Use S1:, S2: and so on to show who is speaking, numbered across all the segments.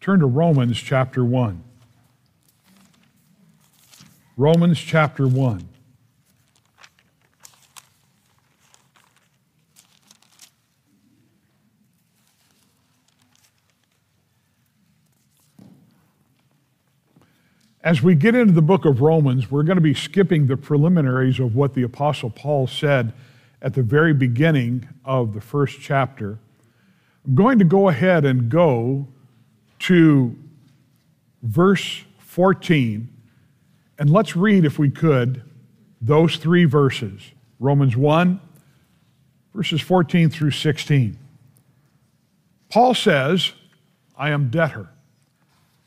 S1: turn to Romans chapter 1. Romans chapter 1. As we get into the book of Romans, we're going to be skipping the preliminaries of what the Apostle Paul said at the very beginning of the first chapter. I'm going to go ahead and go to verse 14, and let's read, if we could, those three verses Romans 1, verses 14 through 16. Paul says, I am debtor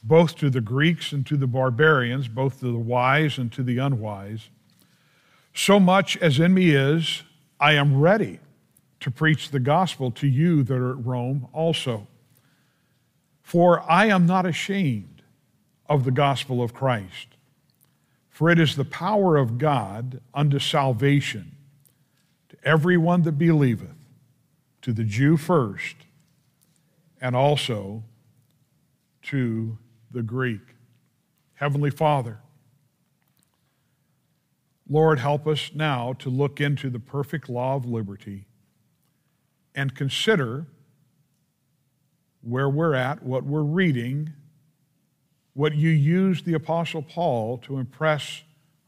S1: both to the Greeks and to the barbarians, both to the wise and to the unwise. So much as in me is, I am ready to preach the gospel to you that are at Rome also. For I am not ashamed of the gospel of Christ, for it is the power of God unto salvation to everyone that believeth, to the Jew first, and also to the Greek. Heavenly Father, Lord, help us now to look into the perfect law of liberty and consider where we're at, what we're reading, what you used the Apostle Paul to impress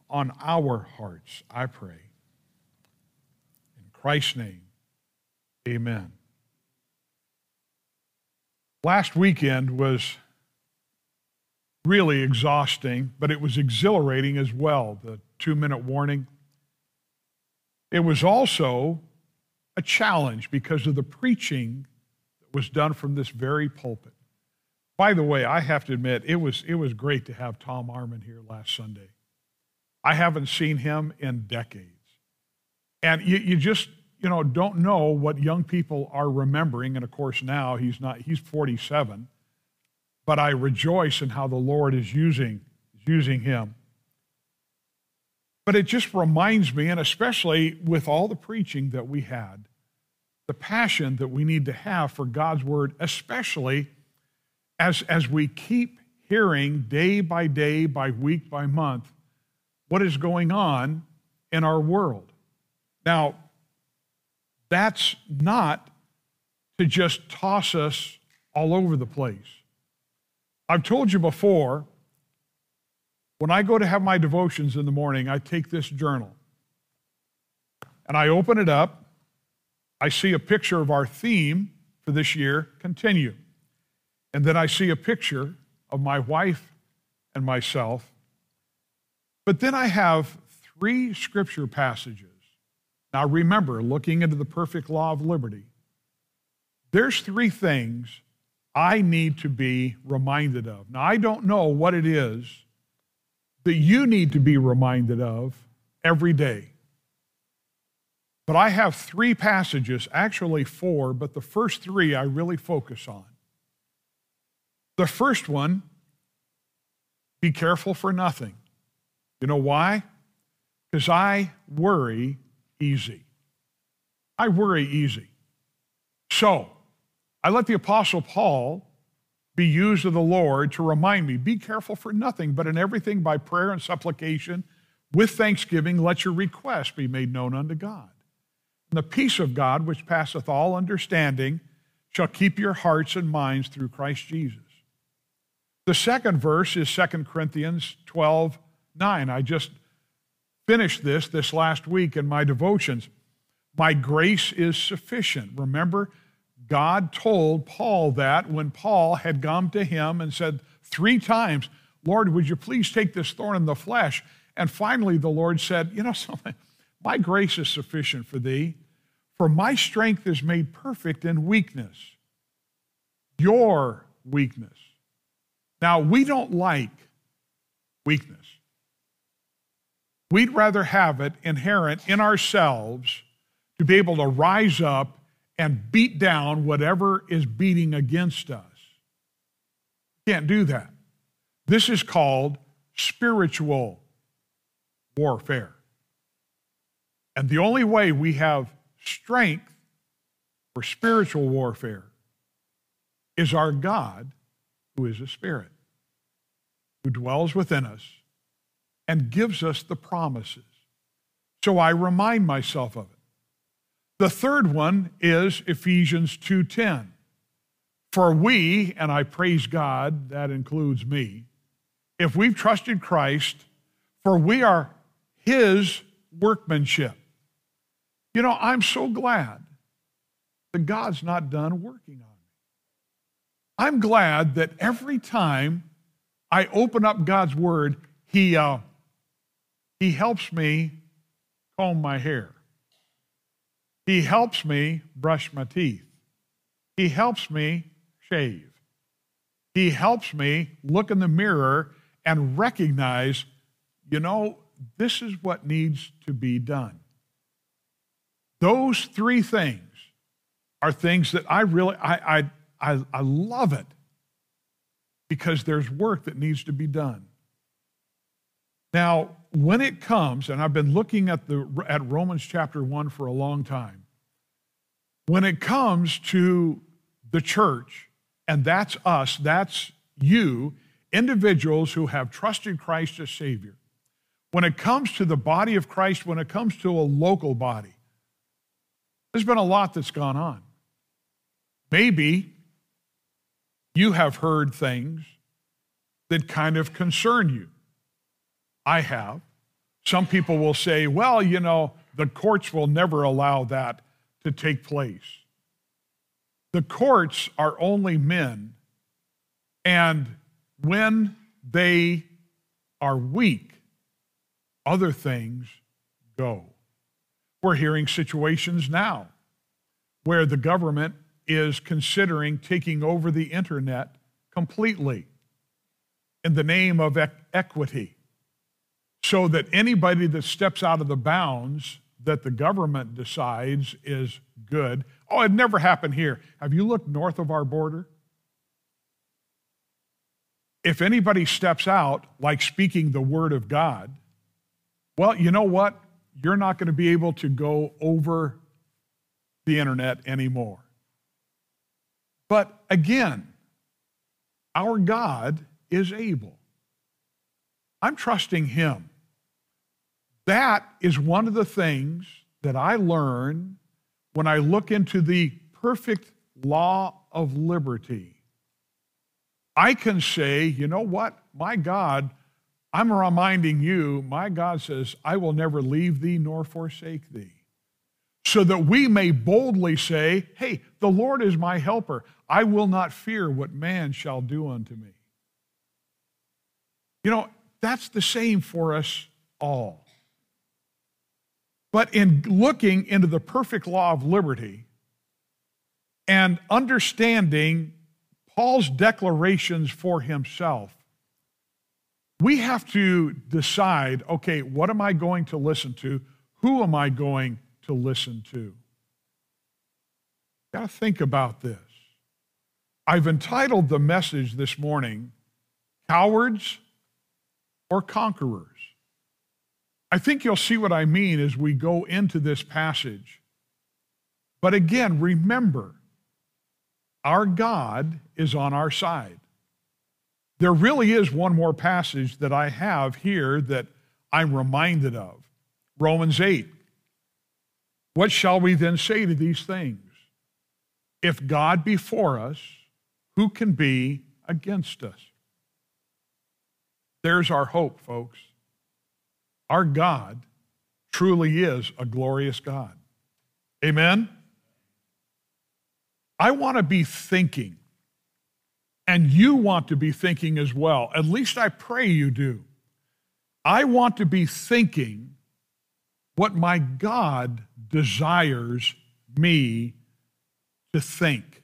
S1: on our hearts, I pray. In Christ's name, amen. Last weekend was really exhausting, but it was exhilarating as well, the two minute warning. It was also a challenge because of the preaching was done from this very pulpit. By the way, I have to admit, it was, it was great to have Tom Arman here last Sunday. I haven't seen him in decades. And you, you just, you know, don't know what young people are remembering. And of course, now he's not, he's 47 but I rejoice in how the Lord is using, using him. But it just reminds me, and especially with all the preaching that we had, the passion that we need to have for God's word, especially as, as we keep hearing day by day, by week by month, what is going on in our world. Now, that's not to just toss us all over the place. I've told you before, when I go to have my devotions in the morning, I take this journal and I open it up. I see a picture of our theme for this year, continue. And then I see a picture of my wife and myself. But then I have three scripture passages. Now remember, looking into the perfect law of liberty, there's three things I need to be reminded of. Now, I don't know what it is that you need to be reminded of every day. But I have three passages, actually four, but the first three I really focus on. The first one, be careful for nothing. You know why? Because I worry easy. I worry easy. So, I let the Apostle Paul be used of the Lord to remind me be careful for nothing, but in everything by prayer and supplication, with thanksgiving, let your requests be made known unto God. And the peace of God, which passeth all understanding, shall keep your hearts and minds through Christ Jesus. The second verse is 2 Corinthians 12 9. I just finished this this last week in my devotions. My grace is sufficient. Remember, God told Paul that when Paul had gone to him and said three times, Lord, would you please take this thorn in the flesh? And finally, the Lord said, You know something? My grace is sufficient for thee, for my strength is made perfect in weakness. Your weakness. Now, we don't like weakness. We'd rather have it inherent in ourselves to be able to rise up and beat down whatever is beating against us. Can't do that. This is called spiritual warfare. And the only way we have strength for spiritual warfare is our God who is a spirit, who dwells within us and gives us the promises. So I remind myself of it. The third one is Ephesians 2:10. For we, and I praise God, that includes me, if we've trusted Christ, for we are his workmanship. You know, I'm so glad that God's not done working on me. I'm glad that every time I open up God's word, he, uh, he helps me comb my hair. He helps me brush my teeth. He helps me shave. He helps me look in the mirror and recognize, you know, this is what needs to be done. Those three things are things that I really, I, I, I, I love it because there's work that needs to be done. Now, when it comes, and I've been looking at, the, at Romans chapter 1 for a long time, when it comes to the church, and that's us, that's you, individuals who have trusted Christ as Savior, when it comes to the body of Christ, when it comes to a local body, there's been a lot that's gone on. Maybe you have heard things that kind of concern you. I have. Some people will say, well, you know, the courts will never allow that to take place. The courts are only men, and when they are weak, other things go. We're hearing situations now where the government is considering taking over the internet completely in the name of equity so that anybody that steps out of the bounds that the government decides is good. Oh, it never happened here. Have you looked north of our border? If anybody steps out, like speaking the word of God, well, you know what? You're not going to be able to go over the internet anymore. But again, our God is able. I'm trusting Him. That is one of the things that I learn when I look into the perfect law of liberty. I can say, you know what? My God, I'm reminding you, my God says, I will never leave thee nor forsake thee. So that we may boldly say, hey, the Lord is my helper. I will not fear what man shall do unto me. You know, that's the same for us all. But in looking into the perfect law of liberty and understanding Paul's declarations for himself, we have to decide okay, what am I going to listen to? Who am I going to listen to? Got to think about this. I've entitled the message this morning, Cowards or Conquerors. I think you'll see what I mean as we go into this passage. But again, remember, our God is on our side. There really is one more passage that I have here that I'm reminded of Romans 8. What shall we then say to these things? If God be for us, who can be against us? There's our hope, folks. Our God truly is a glorious God. Amen? I want to be thinking, and you want to be thinking as well. At least I pray you do. I want to be thinking what my God desires me to think.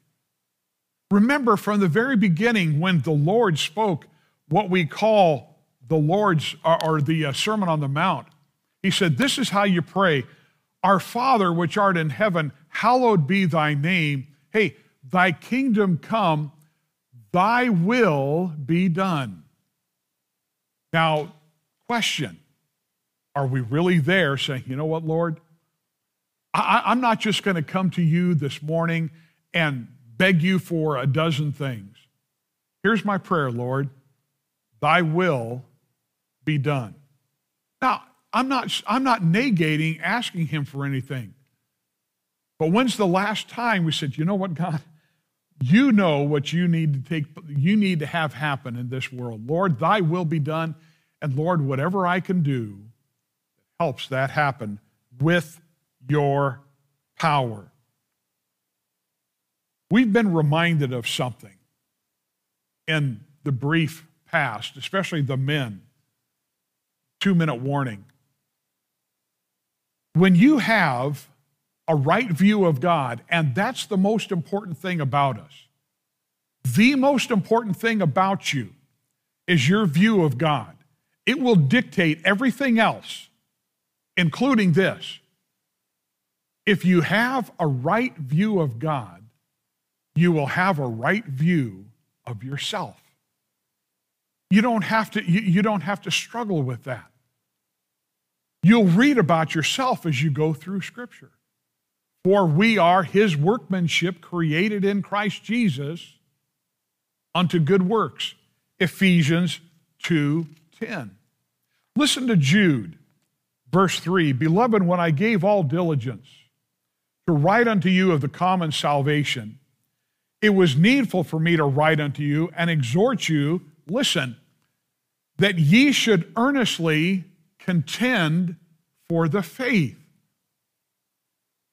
S1: Remember from the very beginning when the Lord spoke what we call the Lord's or, the uh, Sermon on the Mount, he said, This is how you pray Our Father, which art in heaven, hallowed be thy name. Hey, thy kingdom come, thy will be done. Now, question Are we really there saying, you know what, Lord? I, I'm not just going to come to you this morning and beg you for a dozen things. Here's my prayer, Lord. Thy will be done. Now, I'm not, I'm not negating asking him for anything. But when's the last time we said, you know what, God? You know what you need to take, you need to have happen in this world. Lord, thy will be done. And Lord, whatever I can do helps that happen with your power. We've been reminded of something in the brief past, especially the men. Two minute warning. When you have a right view of God, and that's the most important thing about us, the most important thing about you is your view of God. It will dictate everything else, including this. If you have a right view of God, you will have a right view of yourself. You don't have to, you, you don't have to struggle with that. You'll read about yourself as you go through Scripture. For we are his workmanship created in Christ Jesus unto good works. Ephesians 2:10. Listen to Jude, verse 3. Beloved, when I gave all diligence to write unto you of the common salvation, it was needful for me to write unto you and exhort you, listen, that ye should earnestly contend for the faith.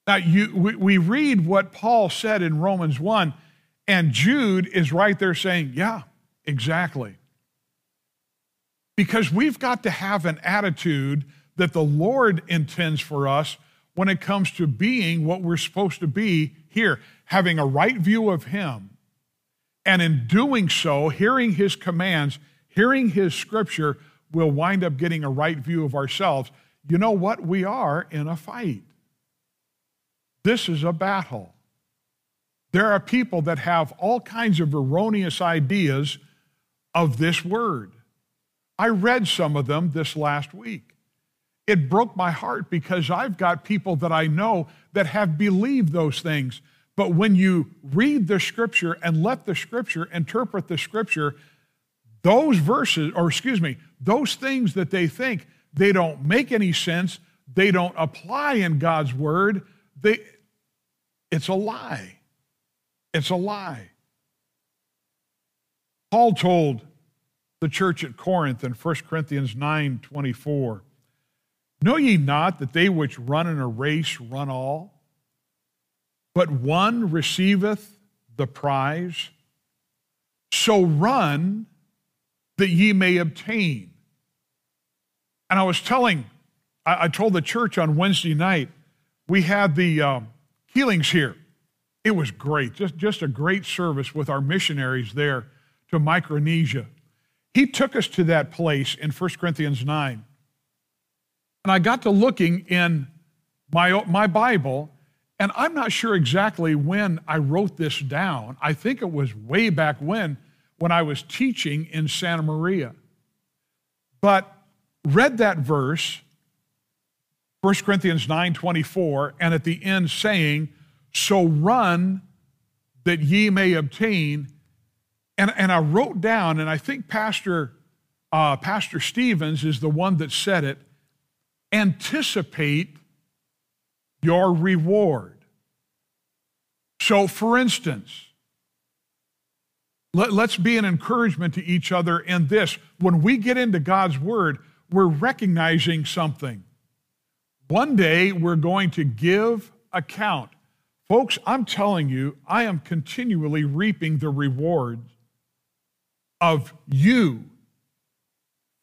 S1: Now, you, we, we read what Paul said in Romans 1, and Jude is right there saying, Yeah, exactly. Because we've got to have an attitude that the Lord intends for us when it comes to being what we're supposed to be here, having a right view of Him. And in doing so, hearing His commands, hearing His scripture, we'll wind up getting a right view of ourselves. You know what? We are in a fight. This is a battle. There are people that have all kinds of erroneous ideas of this word. I read some of them this last week. It broke my heart because I've got people that I know that have believed those things. But when you read the scripture and let the scripture interpret the scripture, those verses, or excuse me, those things that they think they don't make any sense, they don't apply in God's word, they, it's a lie. It's a lie. Paul told the church at Corinth in 1 Corinthians 9 24, Know ye not that they which run in a race run all, but one receiveth the prize? So run that ye may obtain. And I was telling, I, I told the church on Wednesday night, we had the um, healings here. It was great, just, just a great service with our missionaries there to Micronesia. He took us to that place in 1 Corinthians 9. And I got to looking in my, my Bible, and I'm not sure exactly when I wrote this down. I think it was way back when, when I was teaching in Santa Maria. But read that verse, 1 Corinthians 9 24, and at the end saying, So run that ye may obtain. And, and I wrote down, and I think Pastor, uh, Pastor Stevens is the one that said it anticipate your reward. So, for instance, let, us be an encouragement to each other in this. When we get into God's Word, we're recognizing something. One day we're going to give account. Folks, I'm telling you, I am continually reaping the rewards of you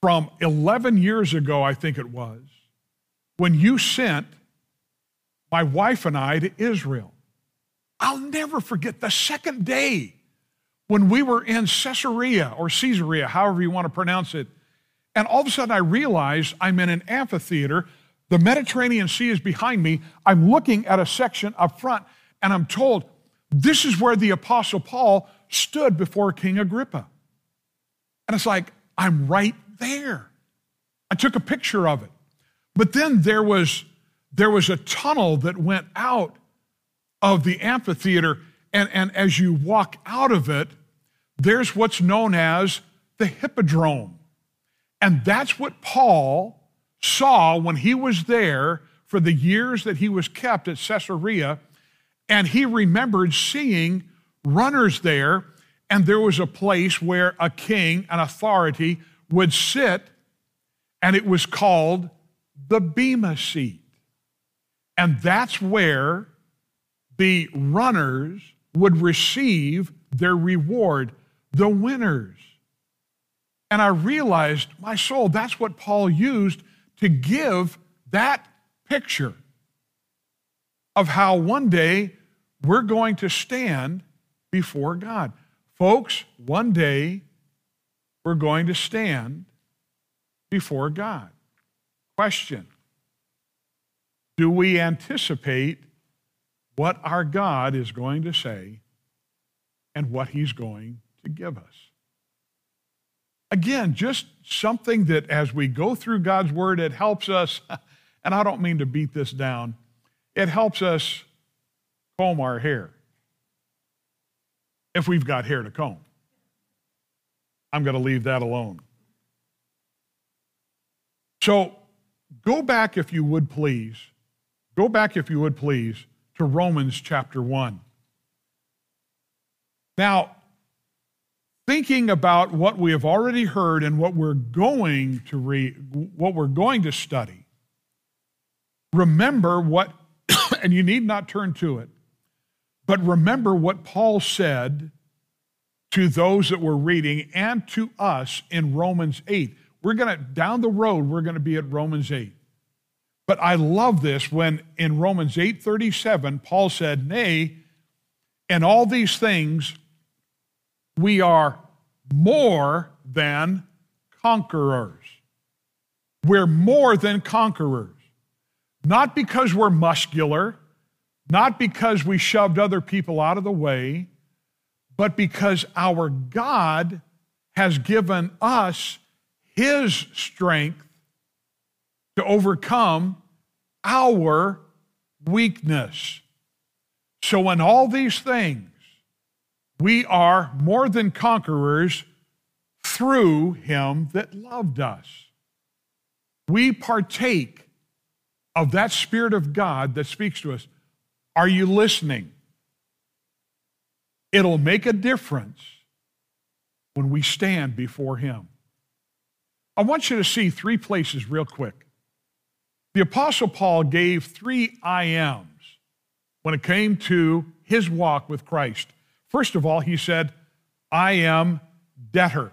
S1: from 11 years ago, I think it was, when you sent my wife and I to Israel. I'll never forget the second day when we were in Caesarea or Caesarea, however you want to pronounce it. And all of a sudden, I realized I'm in an amphitheater. The Mediterranean Sea is behind me. I'm looking at a section up front, and I'm told this is where the Apostle Paul stood before King Agrippa. And it's like, I'm right there. I took a picture of it. But then there was, there was a tunnel that went out of the amphitheater and, and as you walk out of it, there's what's known as the hippodrome. And that's what Paul saw when he was there for the years that he was kept at Caesarea. And he remembered seeing runners there, and there was a place where a king, an authority, would sit, and it was called the Bema seat. And that's where the runners would receive their reward, the winners. And I realized, my soul, that's what Paul used to give that picture of how one day we're going to stand before God. Folks, one day we're going to stand before God. Question Do we anticipate what our God is going to say and what He's going to give us? Again, just something that as we go through God's Word, it helps us, and I don't mean to beat this down, it helps us comb our hair if we've got hair to comb. I'm going to leave that alone. So go back, if you would please, go back, if you would please, to Romans chapter 1. Now, thinking about what we have already heard and what we're going to read, what we're going to study, remember what, and you need not turn to it, but remember what Paul said to those that were reading and to us in Romans 8. We're going to, down the road, we're going to be at Romans 8. But I love this when in Romans 8:37 Paul said, "Nay, in all these things we are more than conquerors. We're more than conquerors. Not because we're muscular, not because we shoved other people out of the way, but because our God has given us His strength to overcome our weakness. So, in all these things, we are more than conquerors through him that loved us. We partake of that Spirit of God that speaks to us. Are you listening? It'll make a difference when we stand before him. I want you to see three places real quick. The Apostle Paul gave three I ams when it came to his walk with Christ. First of all, he said, I am debtor.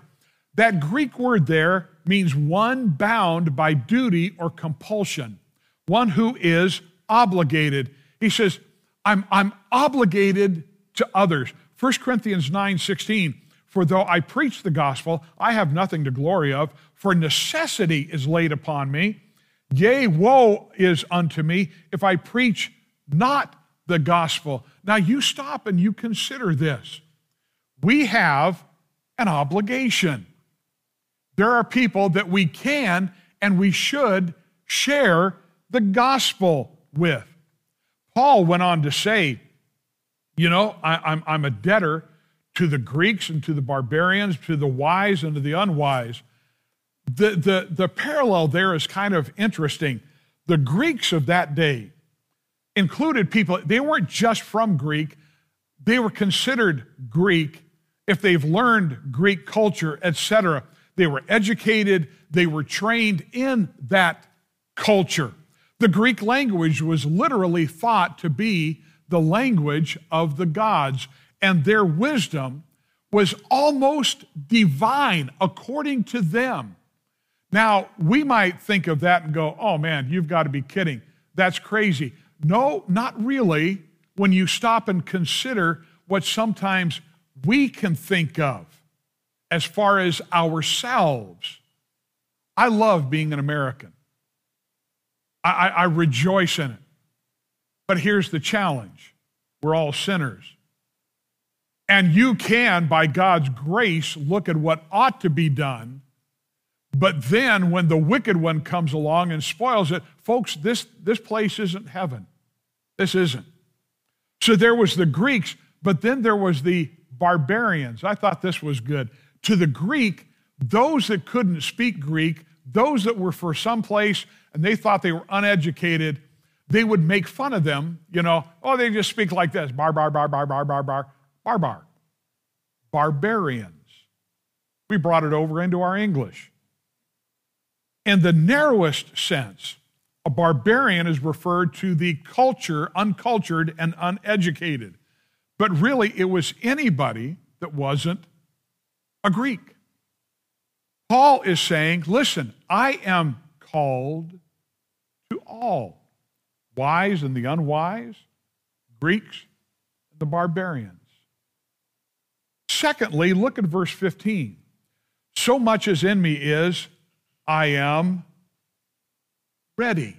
S1: That Greek word there means one bound by duty or compulsion, one who is obligated. He says, I'm, I'm obligated to others. 1 Corinthians 9 16, for though I preach the gospel, I have nothing to glory of, for necessity is laid upon me. Yea, woe is unto me if I preach not the gospel. Now you stop and you consider this. We have an obligation. There are people that we can and we should share the gospel with. Paul went on to say, You know, I, am I'm, I'm a debtor to the Greeks and to the barbarians, to the wise and to the unwise. The, the, the parallel there is kind of interesting. The Greeks of that day, included people, they weren't just from Greek, they were considered Greek if they've learned Greek culture, etc. They were educated, they were trained in that culture. The Greek language was literally thought to be the language of the gods, and their wisdom was almost divine according to them. Now, we might think of that and go, oh man, you've got to be kidding. That's crazy. No, not really, when you stop and consider what sometimes we can think of as far as ourselves. I love being an American, I, I, I rejoice in it. But here's the challenge we're all sinners. And you can, by God's grace, look at what ought to be done. But then when the wicked one comes along and spoils it, folks, this, this place isn't heaven. This isn't. So there was the Greeks, but then there was the barbarians. I thought this was good. To the Greek, those that couldn't speak Greek, those that were for some place and they thought they were uneducated, they would make fun of them, you know, oh, they just speak like this bar, bar, bar, bar, bar, bar, bar, bar, bar. Barbarians. We brought it over into our English. In the narrowest sense, a barbarian is referred to the culture, uncultured and uneducated. But really, it was anybody that wasn't a Greek. Paul is saying, listen, I am called to all wise and the unwise, Greeks and the barbarians. Secondly, look at verse 15. So much as in me is, I am ready.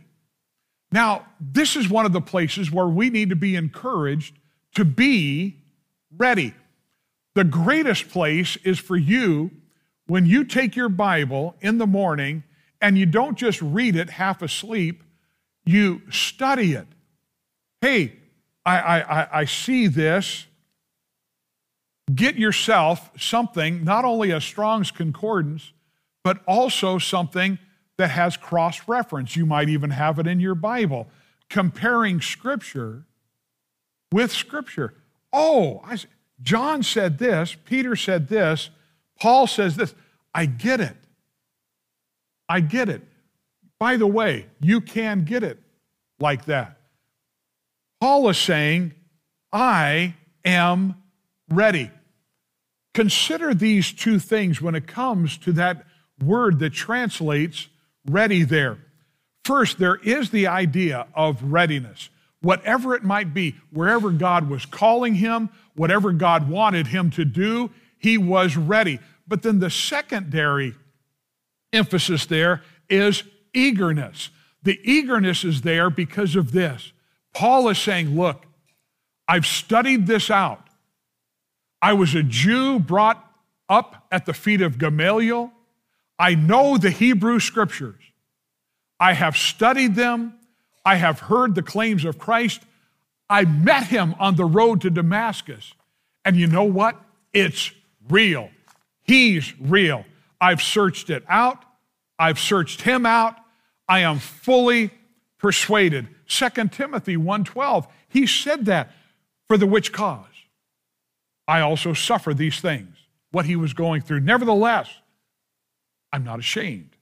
S1: Now, this is one of the places where we need to be encouraged to be ready. The greatest place is for you when you take your Bible in the morning and you don't just read it half asleep, you study it. Hey, I, I, I see this. Get yourself something, not only a Strong's Concordance, but also something that has cross reference. You might even have it in your Bible, comparing Scripture with Scripture. Oh, I, John said this, Peter said this, Paul says this. I get it. I get it. By the way, you can get it like that. Paul is saying, I am ready. Consider these two things when it comes to that word that translates ready there. First, there is the idea of readiness. Whatever it might be, wherever God was calling him, whatever God wanted him to do, he was ready. But then the secondary emphasis there is eagerness. The eagerness is there because of this. Paul is saying, Look, I've studied this out. I was a Jew brought up at the feet of Gamaliel. I know the Hebrew scriptures. I have studied them. I have heard the claims of Christ. I met him on the road to Damascus. And you know what? It's real. He's real. I've searched it out. I've searched him out. I am fully persuaded. 2 Timothy 1:12, he said that for the which cause I also suffer these things, what he was going through. Nevertheless, I'm not ashamed.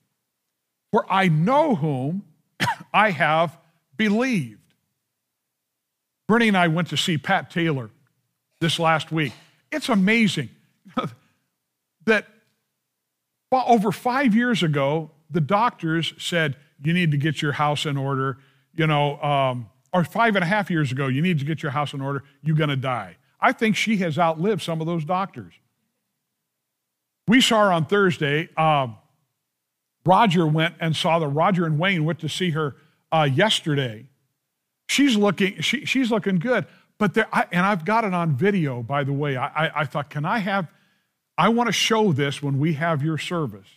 S1: For I know whom I have believed. Bernie and I went to see Pat Taylor this last week. It's amazing that over five years ago, the doctors said, you need to get your house in order. You know, um, or five and a half years ago, you need to get your house in order. You're going to die. I think she has outlived some of those doctors. We saw her on Thursday. Um, Roger went and saw the Roger and Wayne went to see her uh, yesterday. She's looking, she, she's looking good. But there, I, and I've got it on video, by the way. I, I, I thought, can I have, I want to show this when we have your service.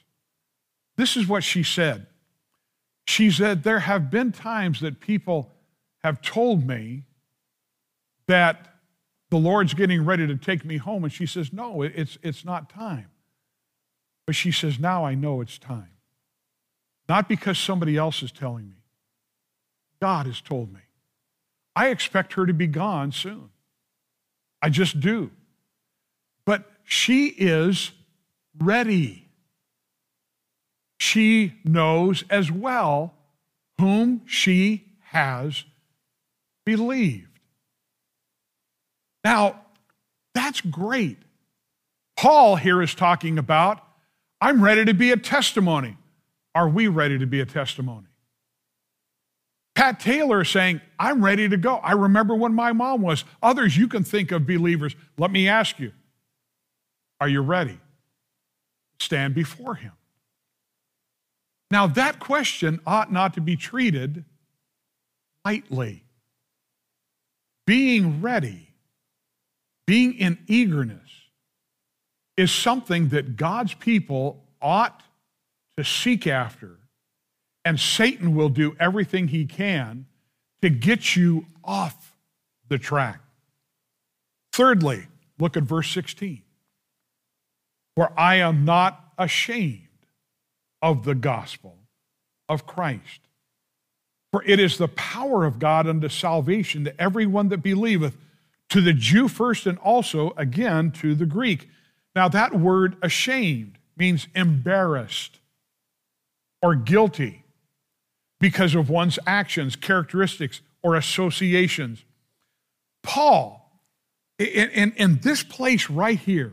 S1: This is what she said. She said, There have been times that people have told me that the Lord's getting ready to take me home. And she says, No, it's, it's not time. But she says, Now I know it's time. Not because somebody else is telling me, God has told me. I expect her to be gone soon. I just do. But she is ready. She knows as well whom she has believed. Now, that's great. Paul here is talking about, I'm ready to be a testimony. Are we ready to be a testimony? Pat Taylor saying, I'm ready to go. I remember when my mom was. Others you can think of believers. Let me ask you, are you ready? Stand before him. Now, that question ought not to be treated lightly. Being ready, being in eagerness, is something that God's people ought to seek after and Satan will do everything he can to get you off the track. Thirdly, Look at verse 16. For I am not ashamed of the gospel of Christ. For it is the power of God unto salvation to everyone that believeth, to the Jew first, and also again to the Greek. Now, that word ashamed means embarrassed or guilty because of one's actions, characteristics, or associations. Paul, in, in, in, this place right here,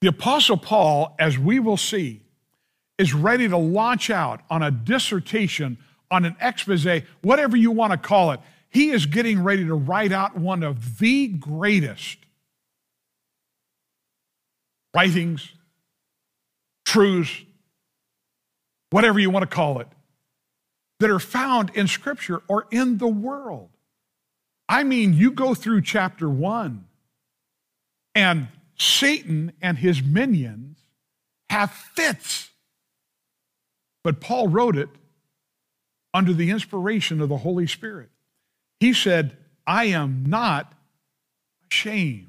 S1: the Apostle Paul, as we will see, is ready to launch out on a dissertation, on an expose, whatever you want to call it. He is getting ready to write out one of the greatest writings, truths, whatever you want to call it, that are found in Scripture or in the world. I mean, you go through chapter one, and Satan and his minions have fits but Paul wrote it under the inspiration of the Holy Spirit. He said, I am not ashamed.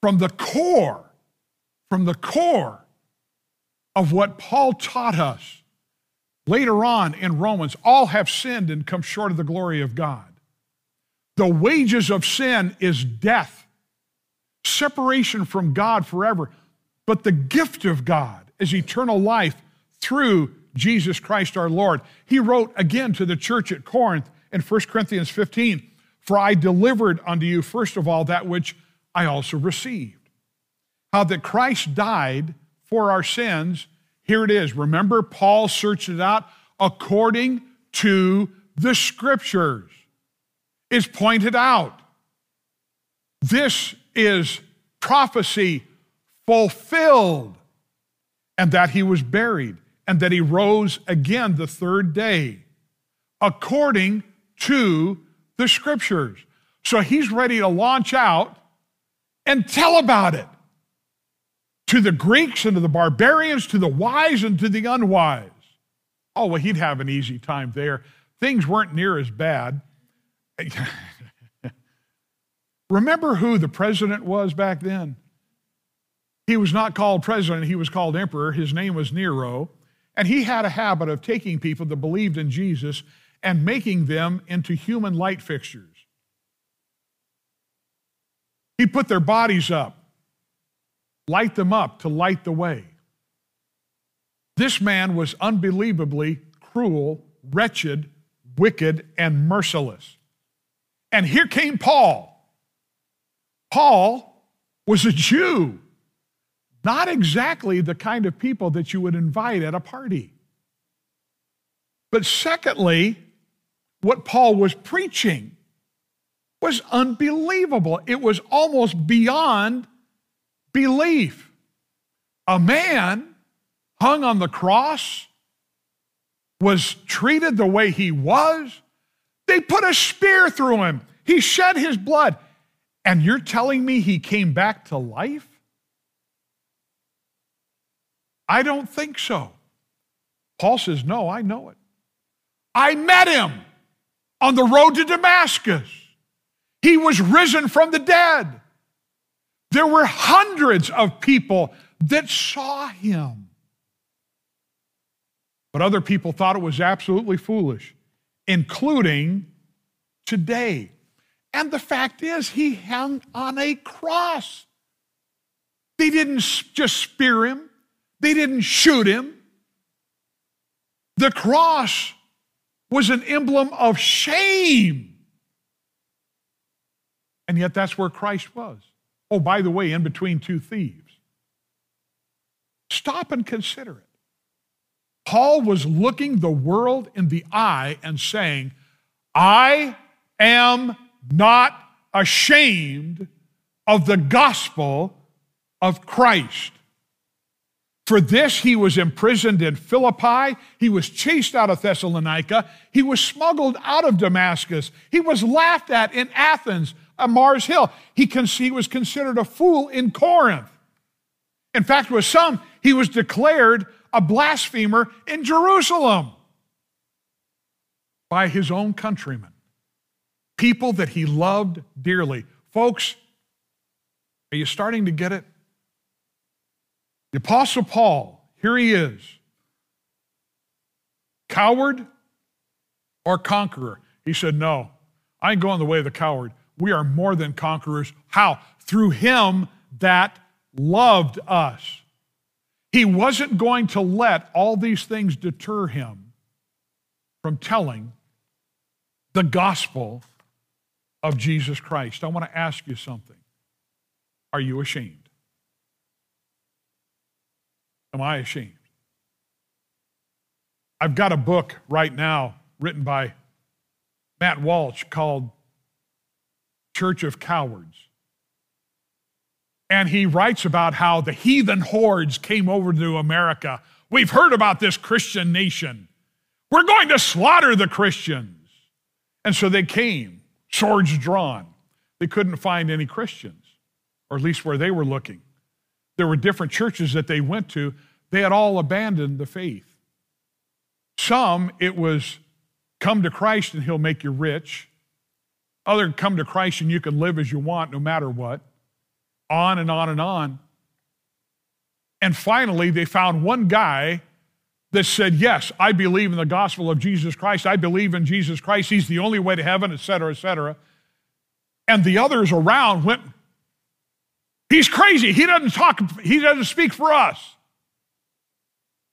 S1: From the core, from the core of what Paul taught us later on in Romans, all have sinned and come short of the glory of God. The wages of sin is death, separation from God forever. But the gift of God is eternal life through Jesus Christ our Lord. He wrote again to the church at Corinth in 1 Corinthians 15 For I delivered unto you, first of all, that which I also received. How that Christ died for our sins. Here it is. Remember, Paul searched it out according to the scriptures. Is pointed out. This is prophecy fulfilled, and that he was buried and that he rose again the third day, according to the scriptures. So he's ready to launch out and tell about it to the Greeks and to the barbarians, to the wise and to the unwise. Oh, well, he'd have an easy time there. Things weren't near as bad. Remember who the president was back then? He was not called president, he was called emperor. His name was Nero. And he had a habit of taking people that believed in Jesus and making them into human light fixtures. He put their bodies up, light them up to light the way. This man was unbelievably cruel, wretched, wicked, and merciless. And here came Paul. Paul was a Jew. Not exactly the kind of people that you would invite at a party. But secondly, what Paul was preaching was unbelievable. It was almost beyond belief. A man hung on the cross was treated the way he was. They put a spear through him. He shed his blood. And you're telling me he came back to life? I don't think so. Paul says, No, I know it. I met him on the road to Damascus. He was risen from the dead. There were hundreds of people that saw him. But other people thought it was absolutely foolish, including today. And the fact is, he hung on a cross. They didn't just spear him, they didn't shoot him. The cross was an emblem of shame. And yet that's where Christ was. Oh, by the way, in between two thieves. Stop and consider it. Paul was looking the world in the eye and saying, I am not ashamed of the gospel of Christ. For this, he was imprisoned in Philippi. He was chased out of Thessalonica. He was smuggled out of Damascus. He was laughed at in Athens, on Mars Hill. He, he was considered a fool in Corinth. In fact, with some, he was declared a blasphemer in Jerusalem by his own countrymen, people that he loved dearly. Folks, are you starting to get it? The Apostle Paul, here he is. Coward or conqueror? He said, No, I ain't going the way of the coward. We are more than conquerors. How? Through him that loved us. He wasn't going to let all these things deter him from telling the gospel of Jesus Christ. I want to ask you something. Are you ashamed? Am I ashamed? I've got a book right now written by Matt Walsh called Church of Cowards. And he writes about how the heathen hordes came over to America. We've heard about this Christian nation. We're going to slaughter the Christians. And so they came, swords drawn. They couldn't find any Christians, or at least where they were looking. There were different churches that they went to. They had all abandoned the faith. Some, it was come to Christ and he'll make you rich. Other, come to Christ and you can live as you want no matter what. On and on and on. And finally, they found one guy that said, Yes, I believe in the gospel of Jesus Christ. I believe in Jesus Christ. He's the only way to heaven, et cetera, et cetera. And the others around went, He's crazy. He doesn't talk, he doesn't speak for us.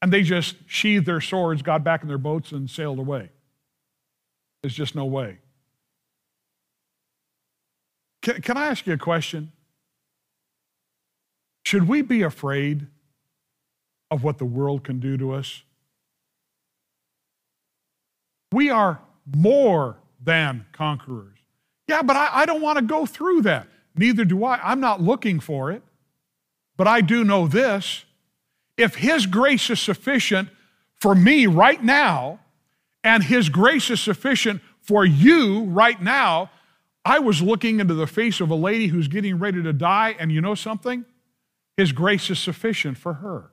S1: And they just sheathed their swords, got back in their boats, and sailed away. There's just no way. Can, can I ask you a question? Should we be afraid of what the world can do to us? We are more than conquerors. Yeah, but I, I don't want to go through that. Neither do I. I'm not looking for it. But I do know this if His grace is sufficient for me right now, and His grace is sufficient for you right now. I was looking into the face of a lady who's getting ready to die, and you know something? His grace is sufficient for her.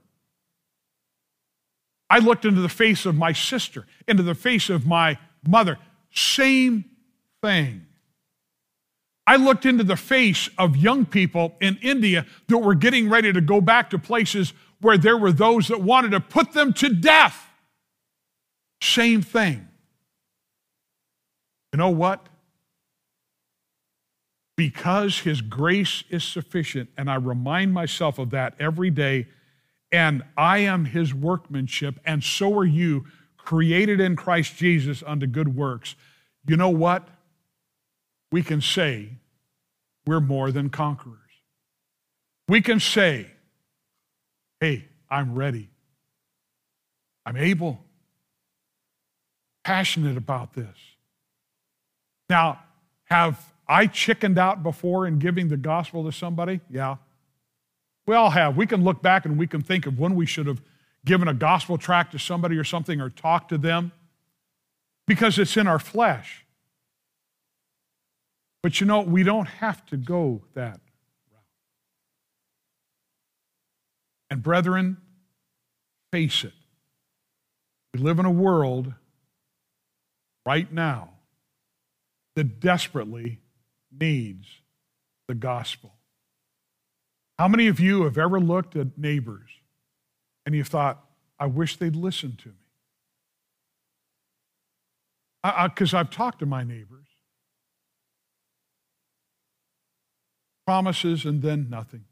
S1: I looked into the face of my sister, into the face of my mother. Same thing. I looked into the face of young people in India that were getting ready to go back to places where there were those that wanted to put them to death. Same thing. You know what? Because His grace is sufficient, and I remind myself of that every day, and I am His workmanship, and so are you, created in Christ Jesus unto good works. You know what? We can say we're more than conquerors. We can say, hey, I'm ready. I'm able passionate about this. Now, have I chickened out before in giving the gospel to somebody? Yeah. We all have. We can look back and we can think of when we should have given a gospel tract to somebody or something or talked to them because it's in our flesh. But you know, we don't have to go that route. And brethren, face it. We live in a world right now that desperately needs the gospel. How many of you have ever looked at neighbors and you've thought, I wish they'd listen to me? Because I've talked to my neighbors. Promises and then nothing.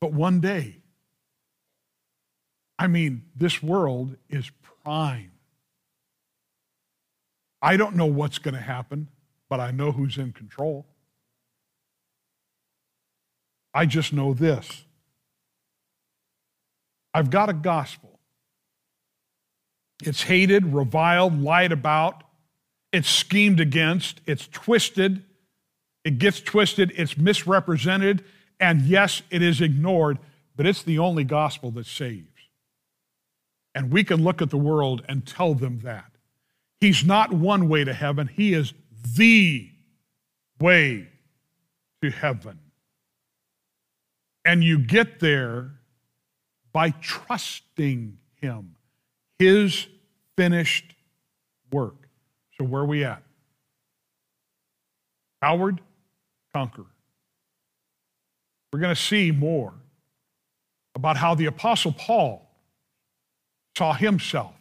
S1: But one day, I mean, this world is prime I don't know what's going to happen, but I know who's in control. I just know this I've got a gospel. It's hated, reviled, lied about, it's schemed against, it's twisted, it gets twisted, it's misrepresented, and yes, it is ignored, but it's the only gospel that saves. And we can look at the world and tell them that. He's not one way to heaven, He is the way to heaven. And you get there by trusting Him, His finished work. So, where are we at? Coward, conquer. We're going to see more about how the Apostle Paul saw himself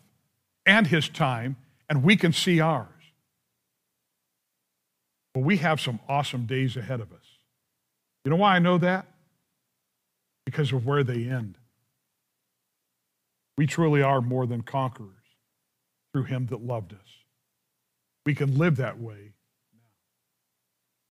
S1: and his time, and we can see ours. But we have some awesome days ahead of us. You know why I know that? Because of where they end. We truly are more than conquerors through him that loved us. We can live that way